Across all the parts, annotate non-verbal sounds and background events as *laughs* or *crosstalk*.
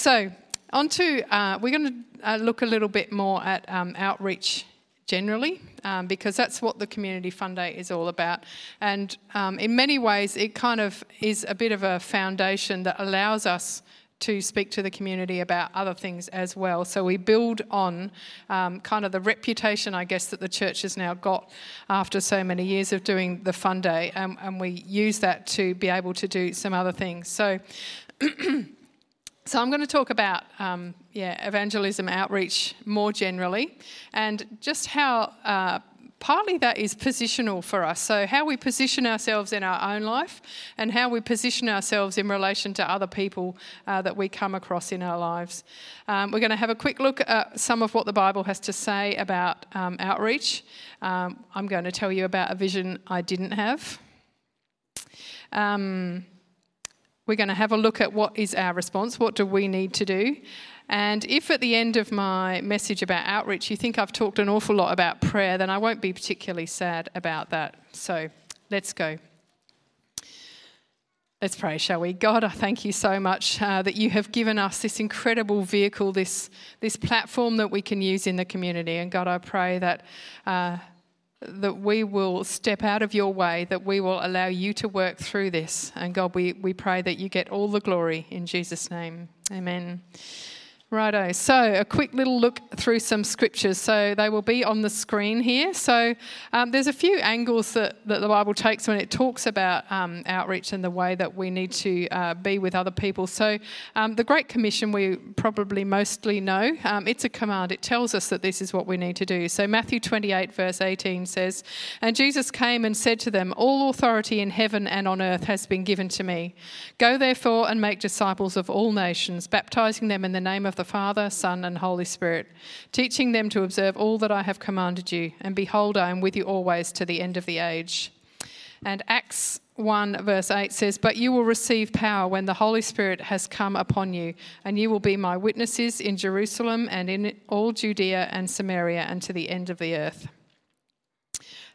So, on to, uh, we're going to uh, look a little bit more at um, outreach generally, um, because that's what the Community Fun Day is all about. And um, in many ways, it kind of is a bit of a foundation that allows us to speak to the community about other things as well. So we build on um, kind of the reputation, I guess, that the church has now got after so many years of doing the Fun Day, um, and we use that to be able to do some other things. So *clears throat* So I'm going to talk about um, yeah evangelism outreach more generally, and just how uh, partly that is positional for us. So how we position ourselves in our own life, and how we position ourselves in relation to other people uh, that we come across in our lives. Um, we're going to have a quick look at some of what the Bible has to say about um, outreach. Um, I'm going to tell you about a vision I didn't have. We're going to have a look at what is our response, what do we need to do. And if at the end of my message about outreach you think I've talked an awful lot about prayer, then I won't be particularly sad about that. So let's go. Let's pray, shall we? God, I thank you so much uh, that you have given us this incredible vehicle, this, this platform that we can use in the community. And God, I pray that uh, that we will step out of your way, that we will allow you to work through this. And God, we, we pray that you get all the glory in Jesus' name. Amen. Righto. So, a quick little look through some scriptures. So, they will be on the screen here. So, um, there's a few angles that, that the Bible takes when it talks about um, outreach and the way that we need to uh, be with other people. So, um, the Great Commission we probably mostly know. Um, it's a command, it tells us that this is what we need to do. So, Matthew 28, verse 18 says, And Jesus came and said to them, All authority in heaven and on earth has been given to me. Go therefore and make disciples of all nations, baptizing them in the name of the Father, Son, and Holy Spirit, teaching them to observe all that I have commanded you. And behold, I am with you always to the end of the age. And Acts 1, verse 8 says, But you will receive power when the Holy Spirit has come upon you, and you will be my witnesses in Jerusalem and in all Judea and Samaria and to the end of the earth.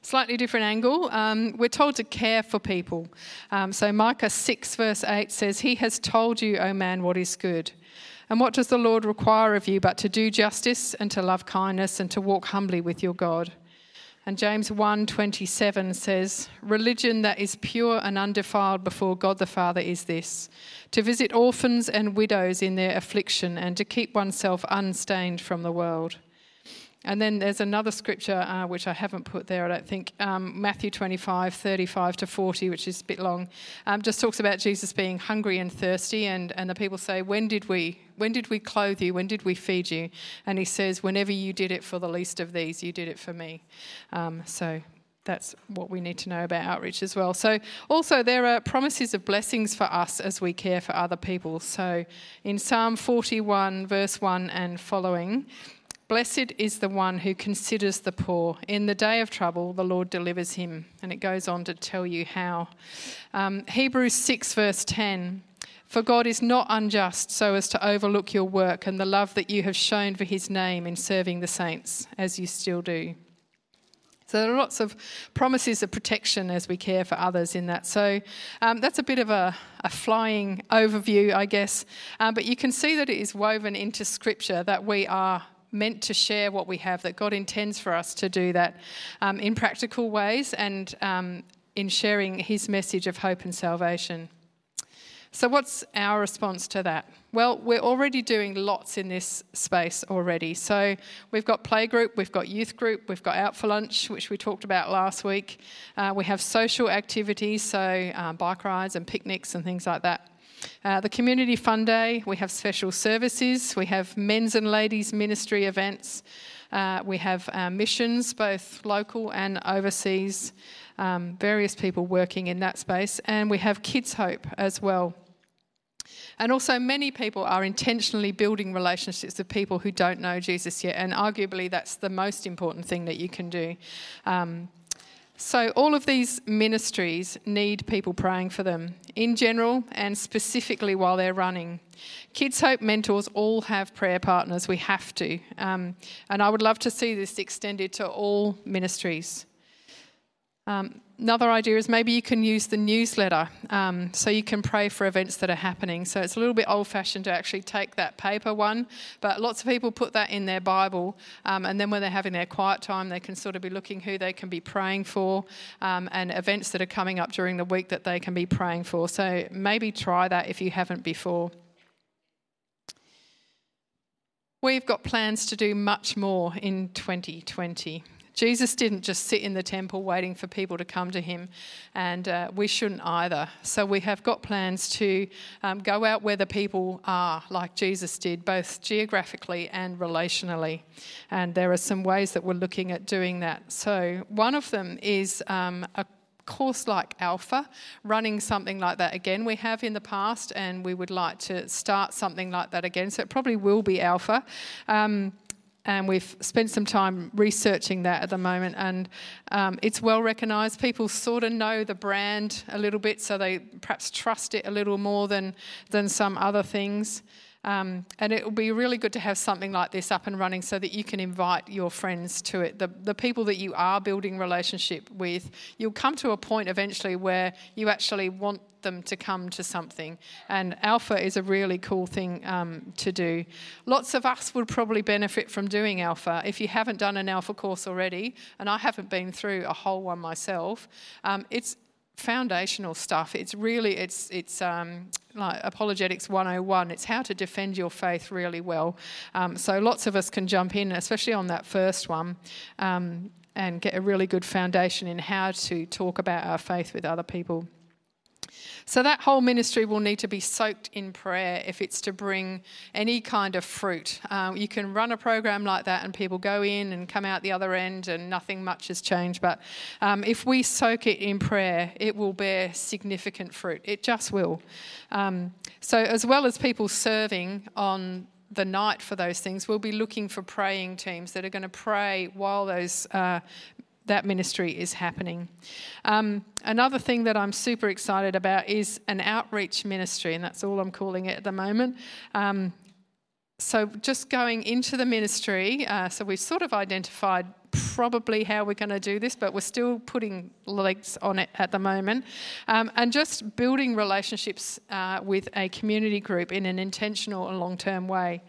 Slightly different angle. Um, we're told to care for people. Um, so Micah 6, verse 8 says, He has told you, O man, what is good. And what does the Lord require of you but to do justice and to love kindness and to walk humbly with your God? And James 1:27 says, "Religion that is pure and undefiled before God the Father is this: to visit orphans and widows in their affliction and to keep oneself unstained from the world." And then there's another scripture uh, which I haven't put there, I don't think, um, Matthew 25, 35 to 40, which is a bit long, um, just talks about Jesus being hungry and thirsty. And, and the people say, When did we? When did we clothe you? When did we feed you? And he says, Whenever you did it for the least of these, you did it for me. Um, so that's what we need to know about outreach as well. So, also, there are promises of blessings for us as we care for other people. So, in Psalm 41, verse 1 and following, Blessed is the one who considers the poor. In the day of trouble, the Lord delivers him. And it goes on to tell you how. Um, Hebrews 6, verse 10 For God is not unjust so as to overlook your work and the love that you have shown for his name in serving the saints, as you still do. So there are lots of promises of protection as we care for others in that. So um, that's a bit of a, a flying overview, I guess. Um, but you can see that it is woven into Scripture that we are meant to share what we have, that God intends for us to do that um, in practical ways and um, in sharing His message of hope and salvation. So, what's our response to that? Well, we're already doing lots in this space already. So, we've got playgroup, we've got youth group, we've got out for lunch, which we talked about last week. Uh, we have social activities, so uh, bike rides and picnics and things like that. Uh, the Community Fun Day, we have special services, we have men's and ladies' ministry events, uh, we have uh, missions, both local and overseas, um, various people working in that space, and we have Kids Hope as well. And also, many people are intentionally building relationships with people who don't know Jesus yet, and arguably that's the most important thing that you can do. Um, so, all of these ministries need people praying for them in general and specifically while they're running. Kids Hope mentors all have prayer partners, we have to. Um, and I would love to see this extended to all ministries. Um, another idea is maybe you can use the newsletter um, so you can pray for events that are happening. So it's a little bit old fashioned to actually take that paper one, but lots of people put that in their Bible, um, and then when they're having their quiet time, they can sort of be looking who they can be praying for um, and events that are coming up during the week that they can be praying for. So maybe try that if you haven't before. We've got plans to do much more in 2020. Jesus didn't just sit in the temple waiting for people to come to him, and uh, we shouldn't either. So we have got plans to um, go out where the people are, like Jesus did, both geographically and relationally. And there are some ways that we're looking at doing that. So one of them is um, a course like Alpha, running something like that again. We have in the past, and we would like to start something like that again. So it probably will be Alpha. Um, and we've spent some time researching that at the moment, and um, it's well recognised. People sort of know the brand a little bit, so they perhaps trust it a little more than than some other things. Um, and it will be really good to have something like this up and running so that you can invite your friends to it. The, the people that you are building relationship with, you'll come to a point eventually where you actually want them to come to something. And Alpha is a really cool thing um, to do. Lots of us would probably benefit from doing Alpha. If you haven't done an Alpha course already, and I haven't been through a whole one myself, um, it's foundational stuff. It's really it's it's um, like apologetics 101. It's how to defend your faith really well. Um, so lots of us can jump in, especially on that first one. Um, and get a really good foundation in how to talk about our faith with other people. So that whole ministry will need to be soaked in prayer if it's to bring any kind of fruit. Um, you can run a program like that and people go in and come out the other end and nothing much has changed. But um, if we soak it in prayer, it will bear significant fruit. It just will. Um, so, as well as people serving on the night for those things, we'll be looking for praying teams that are going to pray while those uh, that ministry is happening. Um, another thing that I'm super excited about is an outreach ministry, and that's all I'm calling it at the moment. Um, so, just going into the ministry, uh, so we've sort of identified probably how we're going to do this, but we're still putting legs on it at the moment. Um, and just building relationships uh, with a community group in an intentional and long term way.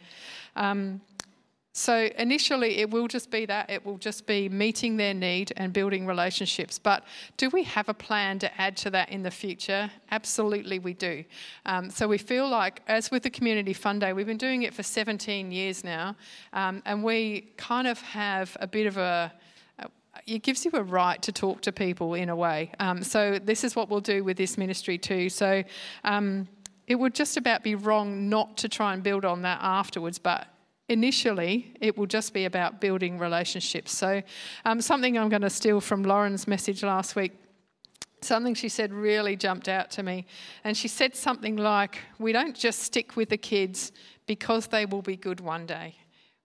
So initially, it will just be that it will just be meeting their need and building relationships. But do we have a plan to add to that in the future? Absolutely, we do. Um, so we feel like, as with the Community Fun Day, we've been doing it for 17 years now, um, and we kind of have a bit of a it gives you a right to talk to people in a way. Um, so this is what we'll do with this ministry too. So um, it would just about be wrong not to try and build on that afterwards, but initially it will just be about building relationships. So, um, something I'm going to steal from Lauren's message last week. Something she said really jumped out to me. And she said something like, We don't just stick with the kids because they will be good one day.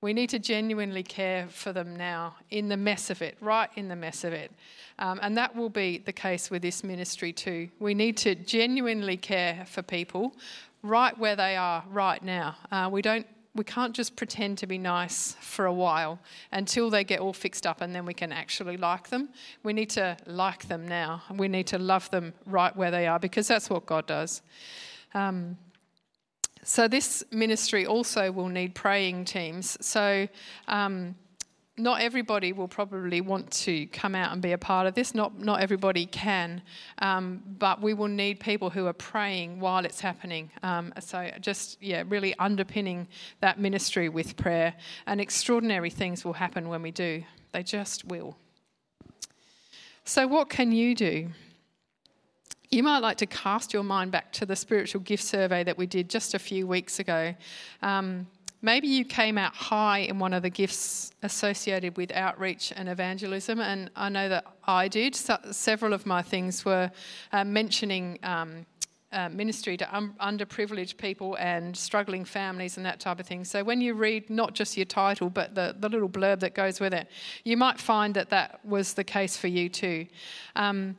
We need to genuinely care for them now in the mess of it, right in the mess of it. Um, and that will be the case with this ministry too. We need to genuinely care for people right where they are right now. Uh, we don't we can't just pretend to be nice for a while until they get all fixed up and then we can actually like them. We need to like them now. We need to love them right where they are because that's what God does. Um, so, this ministry also will need praying teams. So, um, not everybody will probably want to come out and be a part of this. Not not everybody can, um, but we will need people who are praying while it's happening. Um, so just yeah, really underpinning that ministry with prayer, and extraordinary things will happen when we do. They just will. So what can you do? You might like to cast your mind back to the spiritual gift survey that we did just a few weeks ago. Um, Maybe you came out high in one of the gifts associated with outreach and evangelism, and I know that I did. So, several of my things were uh, mentioning um, uh, ministry to un- underprivileged people and struggling families and that type of thing. So when you read not just your title, but the, the little blurb that goes with it, you might find that that was the case for you too. Um,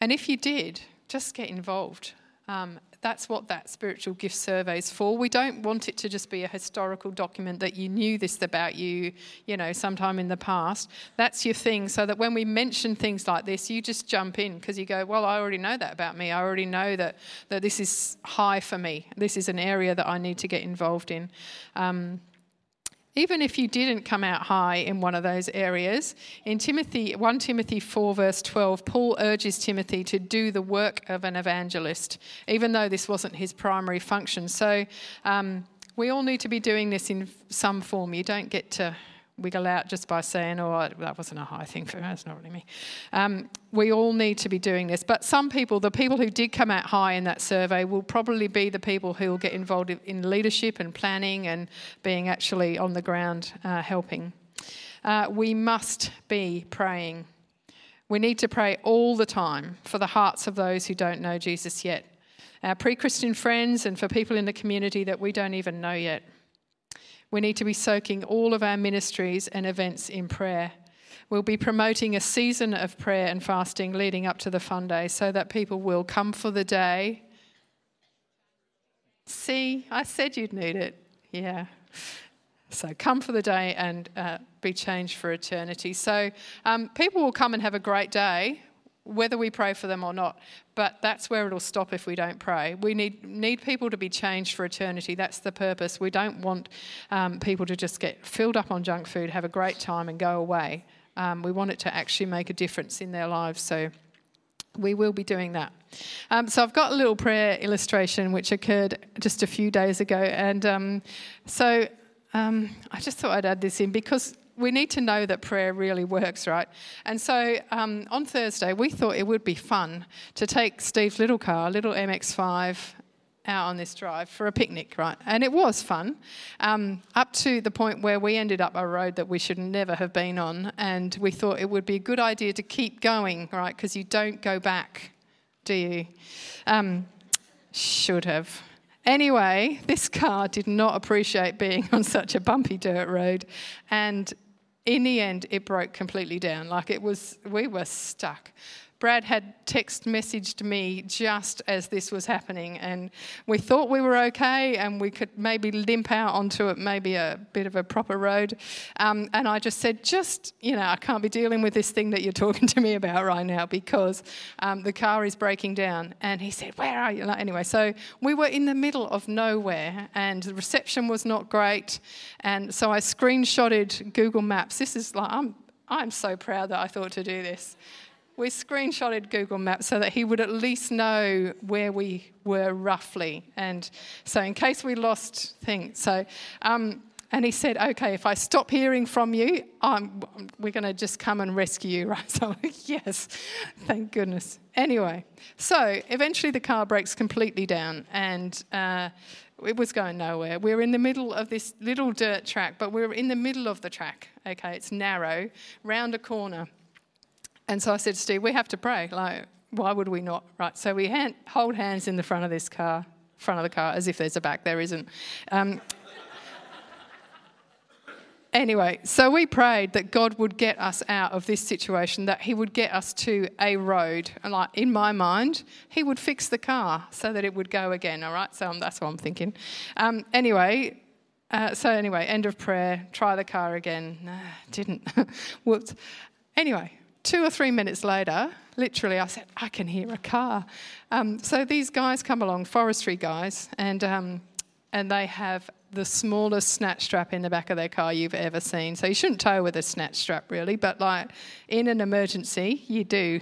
and if you did, just get involved. Um, That's what that spiritual gift survey is for. We don't want it to just be a historical document that you knew this about you, you know, sometime in the past. That's your thing, so that when we mention things like this, you just jump in because you go, Well, I already know that about me. I already know that, that this is high for me. This is an area that I need to get involved in. Um, even if you didn't come out high in one of those areas, in Timothy 1 Timothy 4 verse 12, Paul urges Timothy to do the work of an evangelist, even though this wasn't his primary function. So um, we all need to be doing this in some form. You don't get to wiggle out just by saying, oh, that wasn't a high thing for me, that's not really me. Um, we all need to be doing this. But some people, the people who did come out high in that survey, will probably be the people who will get involved in leadership and planning and being actually on the ground uh, helping. Uh, we must be praying. We need to pray all the time for the hearts of those who don't know Jesus yet, our pre Christian friends, and for people in the community that we don't even know yet. We need to be soaking all of our ministries and events in prayer. We'll be promoting a season of prayer and fasting leading up to the fun day so that people will come for the day. See, I said you'd need it. Yeah. So come for the day and uh, be changed for eternity. So um, people will come and have a great day whether we pray for them or not. But that's where it'll stop if we don't pray. We need, need people to be changed for eternity. That's the purpose. We don't want um, people to just get filled up on junk food, have a great time, and go away. Um, we want it to actually make a difference in their lives. So we will be doing that. Um, so I've got a little prayer illustration which occurred just a few days ago. And um, so um, I just thought I'd add this in because we need to know that prayer really works, right? And so um, on Thursday, we thought it would be fun to take Steve's little car, little MX5, out on this drive for a picnic, right? And it was fun, um, up to the point where we ended up a road that we should never have been on. And we thought it would be a good idea to keep going, right? Because you don't go back, do you? Um, should have. Anyway, this car did not appreciate being *laughs* on such a bumpy dirt road, and in the end, it broke completely down. Like it was, we were stuck. Brad had text messaged me just as this was happening, and we thought we were okay and we could maybe limp out onto it, maybe a bit of a proper road. Um, and I just said, just, you know, I can't be dealing with this thing that you're talking to me about right now because um, the car is breaking down. And he said, Where are you? Anyway, so we were in the middle of nowhere, and the reception was not great. And so I screenshotted Google Maps. This is like, I'm, I'm so proud that I thought to do this we screenshotted Google Maps so that he would at least know where we were roughly. And so, in case we lost things, so. Um, and he said, okay, if I stop hearing from you, I'm, we're going to just come and rescue you, *laughs* right? So like, yes, thank goodness. Anyway, so eventually the car breaks completely down and uh, it was going nowhere. We we're in the middle of this little dirt track, but we we're in the middle of the track, okay? It's narrow, round a corner. And so I said, to Steve, we have to pray. Like, why would we not? Right. So we hand, hold hands in the front of this car, front of the car, as if there's a back. There isn't. Um, anyway, so we prayed that God would get us out of this situation, that He would get us to a road. And like in my mind, He would fix the car so that it would go again. All right. So um, that's what I'm thinking. Um, anyway. Uh, so anyway, end of prayer. Try the car again. Nah, didn't. *laughs* Whoops. Anyway, two or three minutes later, literally, I said, I can hear a car. Um, so these guys come along, forestry guys, and, um, and they have the smallest snatch strap in the back of their car you've ever seen. So you shouldn't tow with a snatch strap, really, but like in an emergency, you do.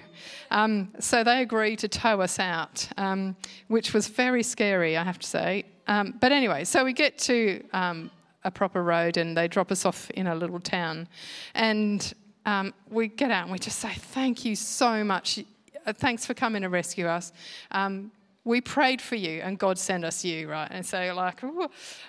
Um, so they agree to tow us out, um, which was very scary, I have to say. Um, but anyway, so we get to um, a proper road and they drop us off in a little town. And um, we get out and we just say, Thank you so much. Uh, thanks for coming to rescue us. Um, we prayed for you and God sent us you, right? And so, like,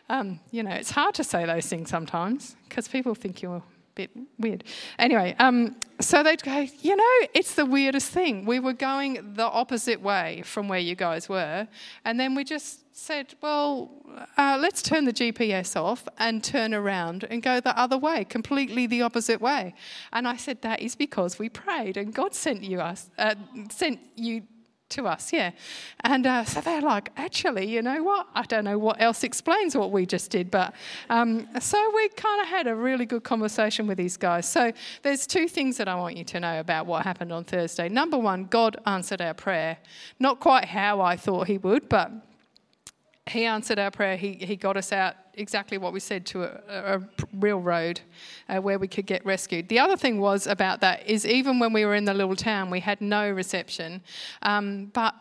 um, you know, it's hard to say those things sometimes because people think you're bit weird. Anyway, um, so they'd go, you know, it's the weirdest thing. We were going the opposite way from where you guys were, and then we just said, well, uh, let's turn the GPS off and turn around and go the other way, completely the opposite way. And I said, that is because we prayed and God sent you us, uh, sent you to us, yeah. And uh, so they're like, actually, you know what? I don't know what else explains what we just did, but um, so we kind of had a really good conversation with these guys. So there's two things that I want you to know about what happened on Thursday. Number one, God answered our prayer. Not quite how I thought He would, but He answered our prayer. He, he got us out exactly what we said to a, a real road uh, where we could get rescued. The other thing was about that is even when we were in the little town, we had no reception. Um, but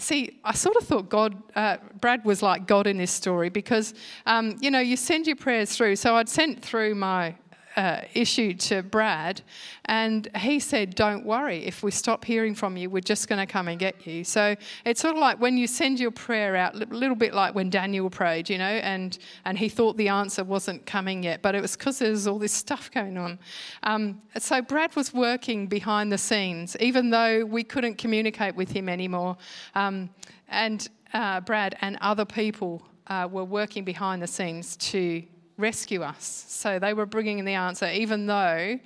See, I sort of thought God, uh, Brad was like God in this story because, um, you know, you send your prayers through. So I'd sent through my uh, issue to Brad, and he said, Don't worry, if we stop hearing from you, we're just going to come and get you. So it's sort of like when you send your prayer out, a little bit like when Daniel prayed, you know, and, and he thought the answer wasn't coming yet, but it was because there was all this stuff going on. Um, so Brad was working behind the scenes, even though we couldn't communicate with him anymore. Um, and uh, Brad and other people uh, were working behind the scenes to rescue us. So they were bringing in the answer, even though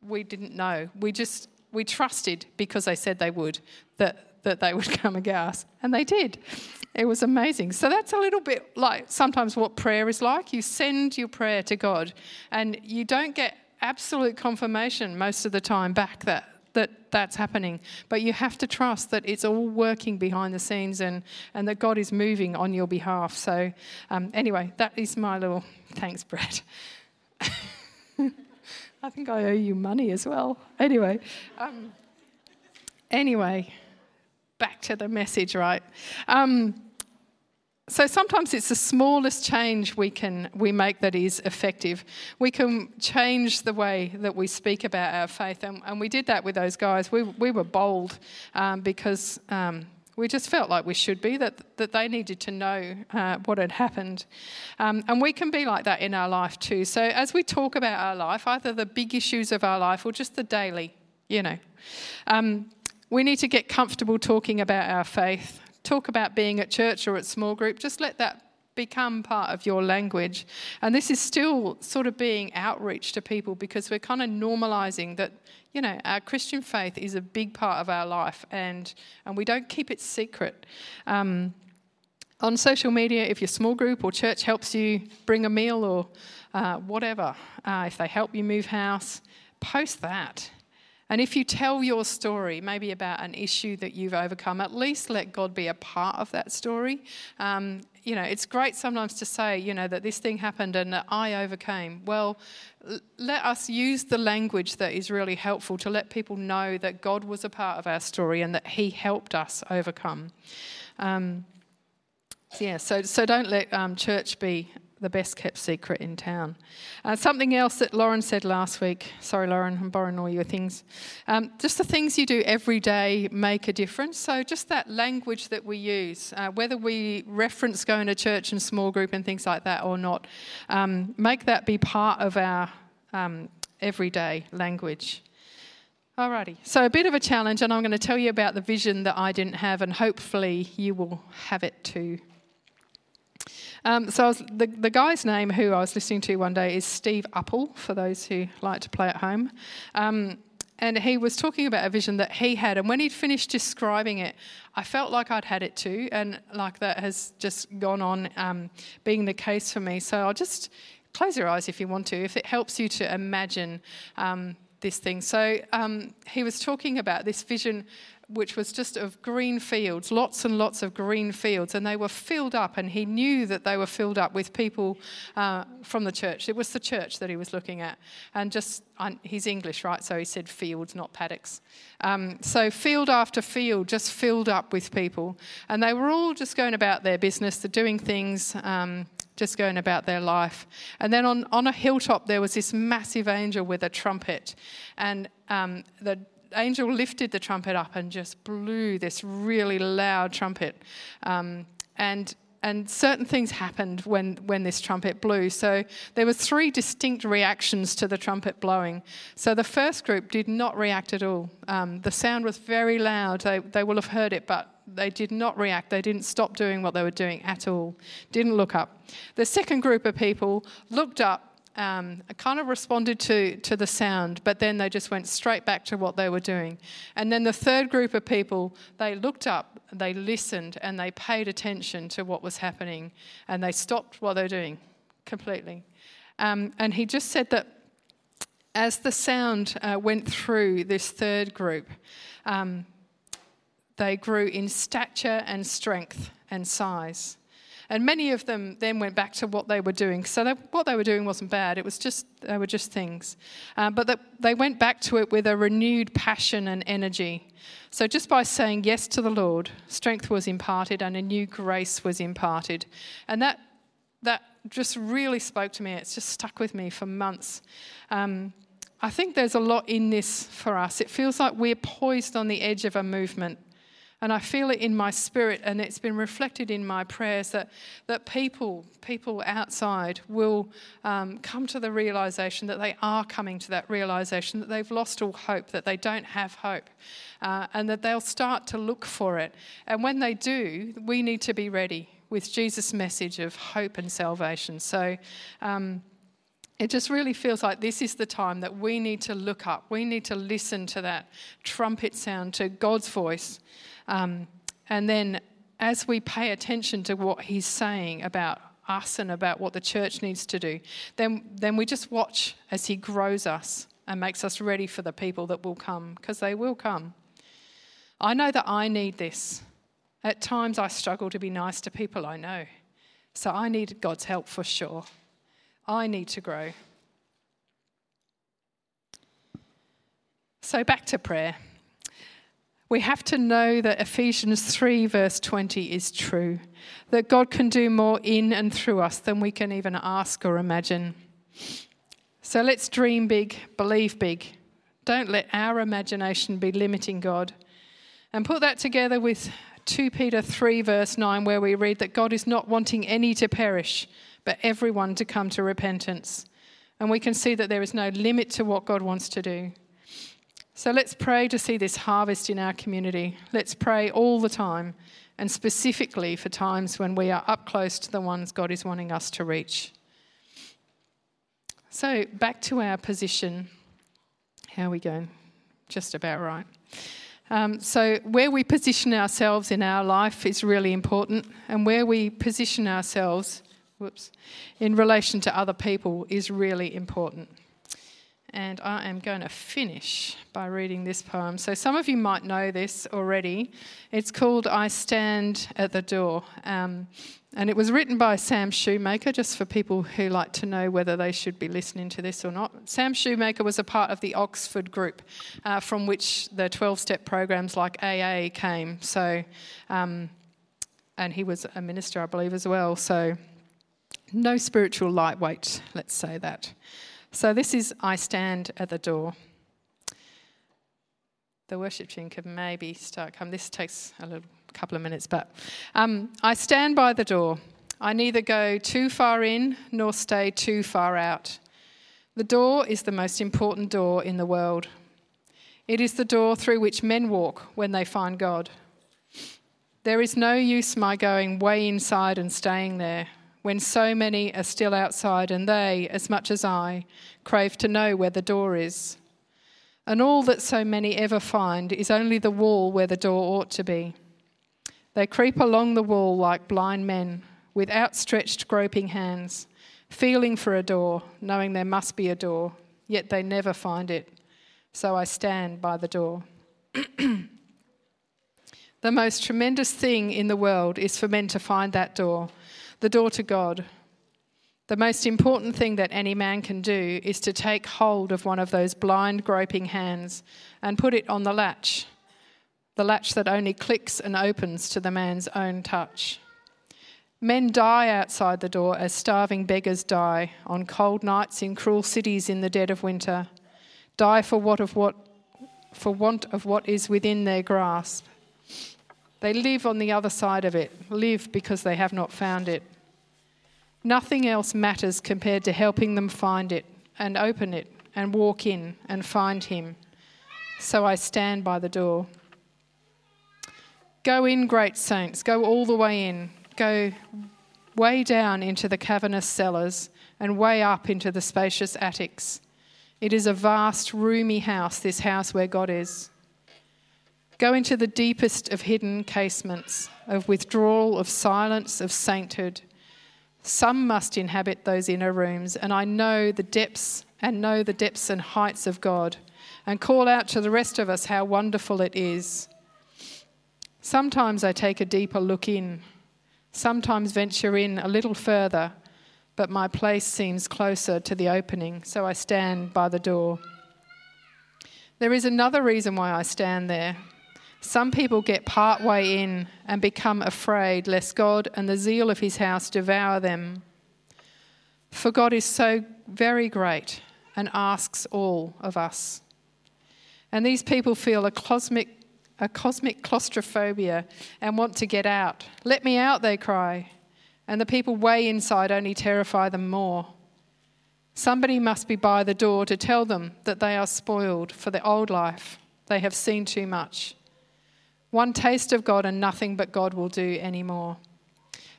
we didn't know. We just we trusted because they said they would that that they *laughs* would come and get us, and they did. It was amazing. So that's a little bit like sometimes what prayer is like. You send your prayer to God, and you don't get absolute confirmation most of the time back that that that's happening. But you have to trust that it's all working behind the scenes and, and that God is moving on your behalf. So, um, anyway, that is my little thanks, Brett. *laughs* I think I owe you money as well. Anyway, um, anyway, back to the message, right? Um, so sometimes it's the smallest change we can we make that is effective. We can change the way that we speak about our faith, and, and we did that with those guys. We we were bold um, because. Um, we just felt like we should be, that, that they needed to know uh, what had happened. Um, and we can be like that in our life too. So, as we talk about our life, either the big issues of our life or just the daily, you know, um, we need to get comfortable talking about our faith talk about being at church or at small group, just let that become part of your language. And this is still sort of being outreach to people because we're kind of normalizing that, you know, our Christian faith is a big part of our life and, and we don't keep it secret. Um, on social media, if your small group or church helps you bring a meal or uh, whatever, uh, if they help you move house, post that. And if you tell your story, maybe about an issue that you've overcome, at least let God be a part of that story. Um, you know, it's great sometimes to say, you know, that this thing happened and that I overcame. Well, l- let us use the language that is really helpful to let people know that God was a part of our story and that He helped us overcome. Um, yeah, so, so don't let um, church be the best kept secret in town. Uh, something else that Lauren said last week, sorry, Lauren, I'm borrowing all your things. Um, just the things you do every day make a difference. So, just that language that we use, uh, whether we reference going to church and small group and things like that or not, um, make that be part of our um, everyday language. Alrighty, so a bit of a challenge, and I'm going to tell you about the vision that I didn't have, and hopefully you will have it too. Um, so was, the, the guy's name who I was listening to one day is Steve Uppal, for those who like to play at home. Um, and he was talking about a vision that he had. And when he'd finished describing it, I felt like I'd had it too. And like that has just gone on um, being the case for me. So I'll just close your eyes if you want to, if it helps you to imagine um, this thing. So um, he was talking about this vision which was just of green fields, lots and lots of green fields, and they were filled up, and he knew that they were filled up with people uh, from the church. It was the church that he was looking at, and just he's English, right? So he said fields, not paddocks. Um, so field after field, just filled up with people, and they were all just going about their business, they're doing things. Um, just going about their life. And then on, on a hilltop, there was this massive angel with a trumpet. And um, the angel lifted the trumpet up and just blew this really loud trumpet. Um, and and certain things happened when, when this trumpet blew. So there were three distinct reactions to the trumpet blowing. So the first group did not react at all. Um, the sound was very loud. They, they will have heard it, but they did not react. They didn't stop doing what they were doing at all. Didn't look up. The second group of people looked up um, kind of responded to, to the sound, but then they just went straight back to what they were doing. And then the third group of people, they looked up, they listened, and they paid attention to what was happening, and they stopped what they were doing completely. Um, and he just said that as the sound uh, went through this third group, um, they grew in stature and strength and size. And many of them then went back to what they were doing. So they, what they were doing wasn't bad. It was just they were just things. Uh, but the, they went back to it with a renewed passion and energy. So just by saying yes to the Lord, strength was imparted and a new grace was imparted. And that that just really spoke to me. It's just stuck with me for months. Um, I think there's a lot in this for us. It feels like we're poised on the edge of a movement. And I feel it in my spirit, and it's been reflected in my prayers that, that people, people outside will um, come to the realization that they are coming to that realization that they've lost all hope, that they don't have hope, uh, and that they'll start to look for it. And when they do, we need to be ready with Jesus' message of hope and salvation. So, um, it just really feels like this is the time that we need to look up. We need to listen to that trumpet sound, to God's voice, um, and then as we pay attention to what he's saying about us and about what the church needs to do, then, then we just watch as he grows us and makes us ready for the people that will come, because they will come. I know that I need this. At times I struggle to be nice to people I know. So I need God's help for sure. I need to grow. So back to prayer we have to know that Ephesians 3, verse 20 is true, that God can do more in and through us than we can even ask or imagine. So let's dream big, believe big. Don't let our imagination be limiting God. And put that together with 2 Peter 3, verse 9, where we read that God is not wanting any to perish, but everyone to come to repentance. And we can see that there is no limit to what God wants to do. So let's pray to see this harvest in our community. Let's pray all the time, and specifically for times when we are up close to the ones God is wanting us to reach. So, back to our position. How are we going? Just about right. Um, so, where we position ourselves in our life is really important, and where we position ourselves whoops, in relation to other people is really important and I am going to finish by reading this poem. So, some of you might know this already. It's called I Stand at the Door. Um, and it was written by Sam Shoemaker, just for people who like to know whether they should be listening to this or not. Sam Shoemaker was a part of the Oxford group uh, from which the 12 step programs like AA came. So, um, and he was a minister, I believe, as well. So, no spiritual lightweight, let's say that. So this is I Stand at the Door. The worship team could maybe start come. This takes a little couple of minutes, but um, I stand by the door. I neither go too far in nor stay too far out. The door is the most important door in the world. It is the door through which men walk when they find God. There is no use my going way inside and staying there when so many are still outside and they, as much as I, crave to know where the door is. And all that so many ever find is only the wall where the door ought to be. They creep along the wall like blind men, with outstretched, groping hands, feeling for a door, knowing there must be a door, yet they never find it. So I stand by the door. *clears throat* the most tremendous thing in the world is for men to find that door the door to God. The most important thing that any man can do is to take hold of one of those blind, groping hands and put it on the latch, the latch that only clicks and opens to the man's own touch. Men die outside the door as starving beggars die on cold nights in cruel cities in the dead of winter, die for what of what for want of what is within their grasp. They live on the other side of it, live because they have not found it. Nothing else matters compared to helping them find it and open it and walk in and find Him. So I stand by the door. Go in, great saints, go all the way in. Go way down into the cavernous cellars, and way up into the spacious attics. It is a vast, roomy house, this house where God is. Go into the deepest of hidden casements, of withdrawal, of silence, of sainthood. Some must inhabit those inner rooms, and I know the depths and know the depths and heights of God, and call out to the rest of us how wonderful it is. Sometimes I take a deeper look in, sometimes venture in a little further, but my place seems closer to the opening, so I stand by the door. There is another reason why I stand there. Some people get part way in and become afraid lest God and the zeal of his house devour them. For God is so very great and asks all of us. And these people feel a cosmic a cosmic claustrophobia and want to get out. Let me out, they cry. And the people way inside only terrify them more. Somebody must be by the door to tell them that they are spoiled for the old life. They have seen too much. One taste of God and nothing but God will do anymore.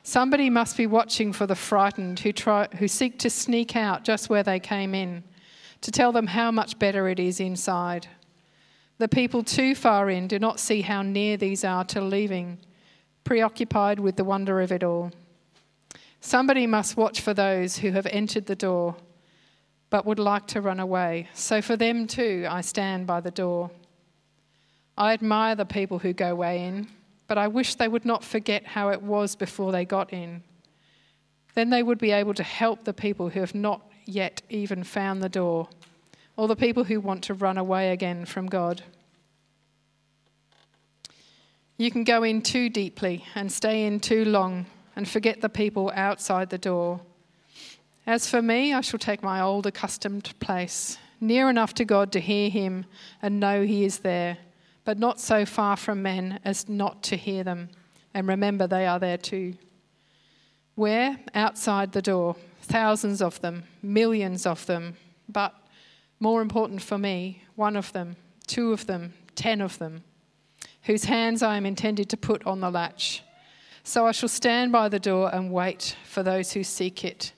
Somebody must be watching for the frightened who, try, who seek to sneak out just where they came in, to tell them how much better it is inside. The people too far in do not see how near these are to leaving, preoccupied with the wonder of it all. Somebody must watch for those who have entered the door but would like to run away. So for them too, I stand by the door. I admire the people who go way in, but I wish they would not forget how it was before they got in. Then they would be able to help the people who have not yet even found the door or the people who want to run away again from God. You can go in too deeply and stay in too long and forget the people outside the door. As for me, I shall take my old accustomed place, near enough to God to hear Him and know He is there, but not so far from men as not to hear them and remember they are there too. Where? Outside the door, thousands of them, millions of them, but more important for me, one of them, two of them, ten of them, whose hands I am intended to put on the latch. So I shall stand by the door and wait for those who seek it.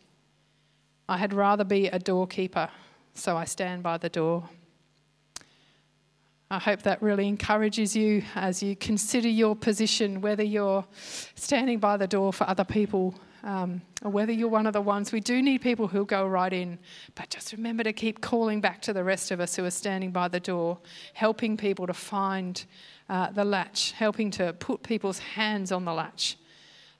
I had rather be a doorkeeper, so I stand by the door. I hope that really encourages you as you consider your position, whether you're standing by the door for other people um, or whether you're one of the ones, we do need people who go right in. But just remember to keep calling back to the rest of us who are standing by the door, helping people to find uh, the latch, helping to put people's hands on the latch.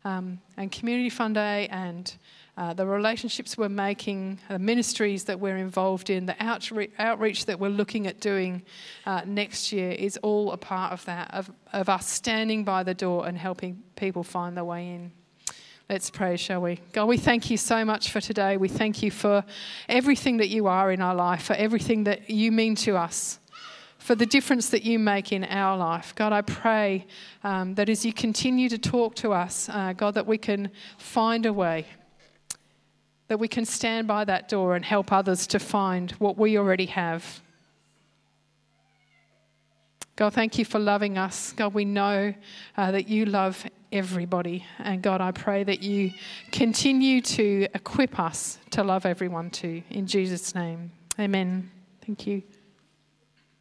Um, and Community Fun and uh, the relationships we're making, the ministries that we're involved in, the outre- outreach that we're looking at doing uh, next year is all a part of that, of, of us standing by the door and helping people find their way in. Let's pray, shall we? God, we thank you so much for today. We thank you for everything that you are in our life, for everything that you mean to us, for the difference that you make in our life. God, I pray um, that as you continue to talk to us, uh, God, that we can find a way, that we can stand by that door and help others to find what we already have. God, thank you for loving us. God, we know uh, that you love everybody. And God, I pray that you continue to equip us to love everyone too. In Jesus' name, amen. Thank you.